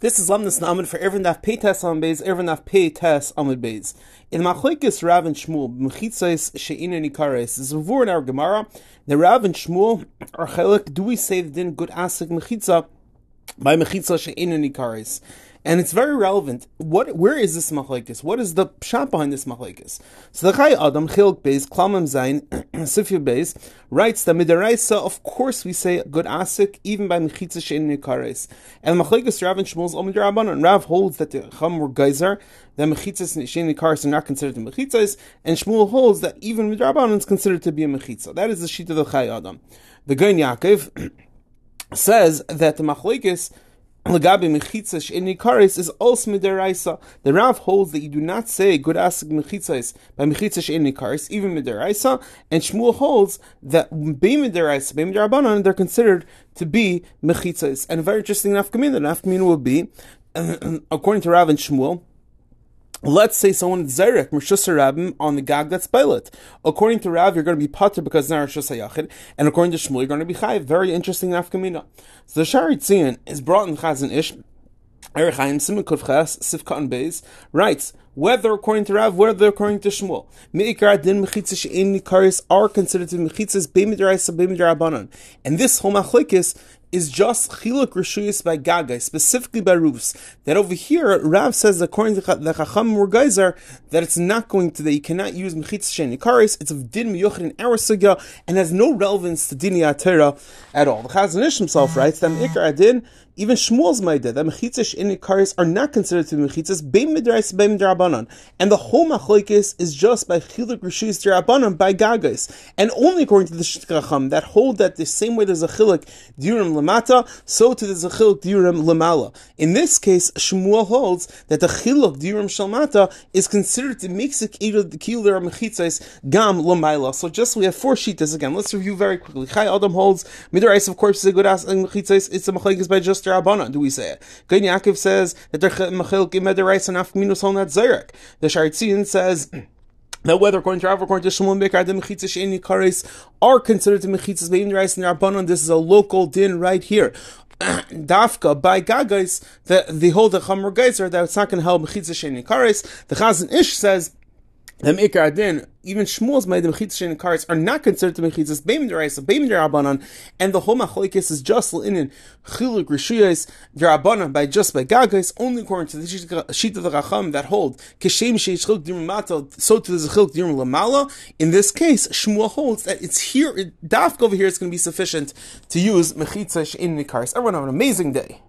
This is Lamnas Naman for Eruvin Daf Pei Tes Amid Beis, Eruvin Daf Pei Tes Amid Beis. In Machlekes Rav and Shmuel, Mechitzais She'ina Nikares, is a in our Gemara. The Rav and Shmuel are chelik, do we say the din good asik mechitza by mechitza She'ina Nikares? And it's very relevant. What, where is this machlekes? What is the shot behind this machlekes? So the Chai Adam Chilk Beis Klamam Zayin Sifya Beis writes that midaraisa. Of course, we say good asik even by mechitza shein nikares. And machlekes Rav and Shmuel's Omid Rabban and Rav holds that the Chum were geyser mechitzas shein nikares are not considered to mechitzas, and Shmuel holds that even midrabanan is considered to be a mechitza. That is the sheet of the Chai Adam. The Gain Yaakov says that the machlekes Lagabi mechitzas in nikaris is also midaraisa. The Rav holds that you do not say good asik mechitzas by mechitzas in nikaris, even midaraisa, and Shmuel holds that be midaraisa, be midarabanan, they're considered to be mechitzas. And a very interesting nafkamina, the nafkamina would be, according to Rav and Shmuel, Let's say someone zerek Rishus Rabbim on the gag that's pilot. According to Rav, you're going to be pater because it's not Rishus and according to Shmuel, you're going to be chayiv. Very interesting nafkamina. So the Shari Tzion is brought in Chazon Ish. Erechaim Simon Kufchas Sifka and Beis writes whether according to Rav, whether according to Shmuel, Meikar din mechitzas she'in nikaris are considered to be mechitzas b'midraisa b'midrabanan, and this whole is just chiluk rishuyas by gaga, specifically by roofs. That over here, Rav says according to the Chacham Murgaizer that it's not going to that you cannot use mechitzas she'in nikaris. It's of din miyuchid in our and has no relevance to din yatera at all. The Chazon Ish himself writes that Meikar din even Shmuel's Maida, that mechitzas in Ikaris are not considered to be mechitzas, beim midrais, darabanan. And the whole machlokes is just by chiluk rishis darabanan, by gagas. And only according to the Shtikracham, that hold that the same way there's a chiluk diurim lamata, so to a chiluk diurim lamala. In this case, Shmuel holds that the chiluk diurim shalmata is considered to make the kiler mechitzas gam lamaila. So just we have four sheetas again. Let's review very quickly. Chai Adam holds midrais, of course, is a good ass and mechitzas. It's a machlokes by just Rabbanan, do we say it? Gain Yaakov says that they're mechil kimederais and afminus hol not The Sharitzian says. That whether according to Rav, according to Shmuel Bekar, the mechitzas she'eni kares are considered to mechitzas bein rice and Rabbanon. This is a local din right here. Dafka by Gagais, the the whole the Chamor Geyser that it's not going to help mechitzas she'eni kares. The Chazon Ish says the Ikar Adin, even Shmuel's made the mechitzas and cards are not considered to mechitzas beim deraisa beim derabanan, and the whole machlokes is just in chiluk rishuyas derabanan by just by gagais only according to the sheet of the racham that hold kishem sheichiluk dirmato so to the chiluk dirm lamala. In this case, Shmuel holds that it's here dafk over here is going to be sufficient to use mechitzas in the cars. Everyone have an amazing day.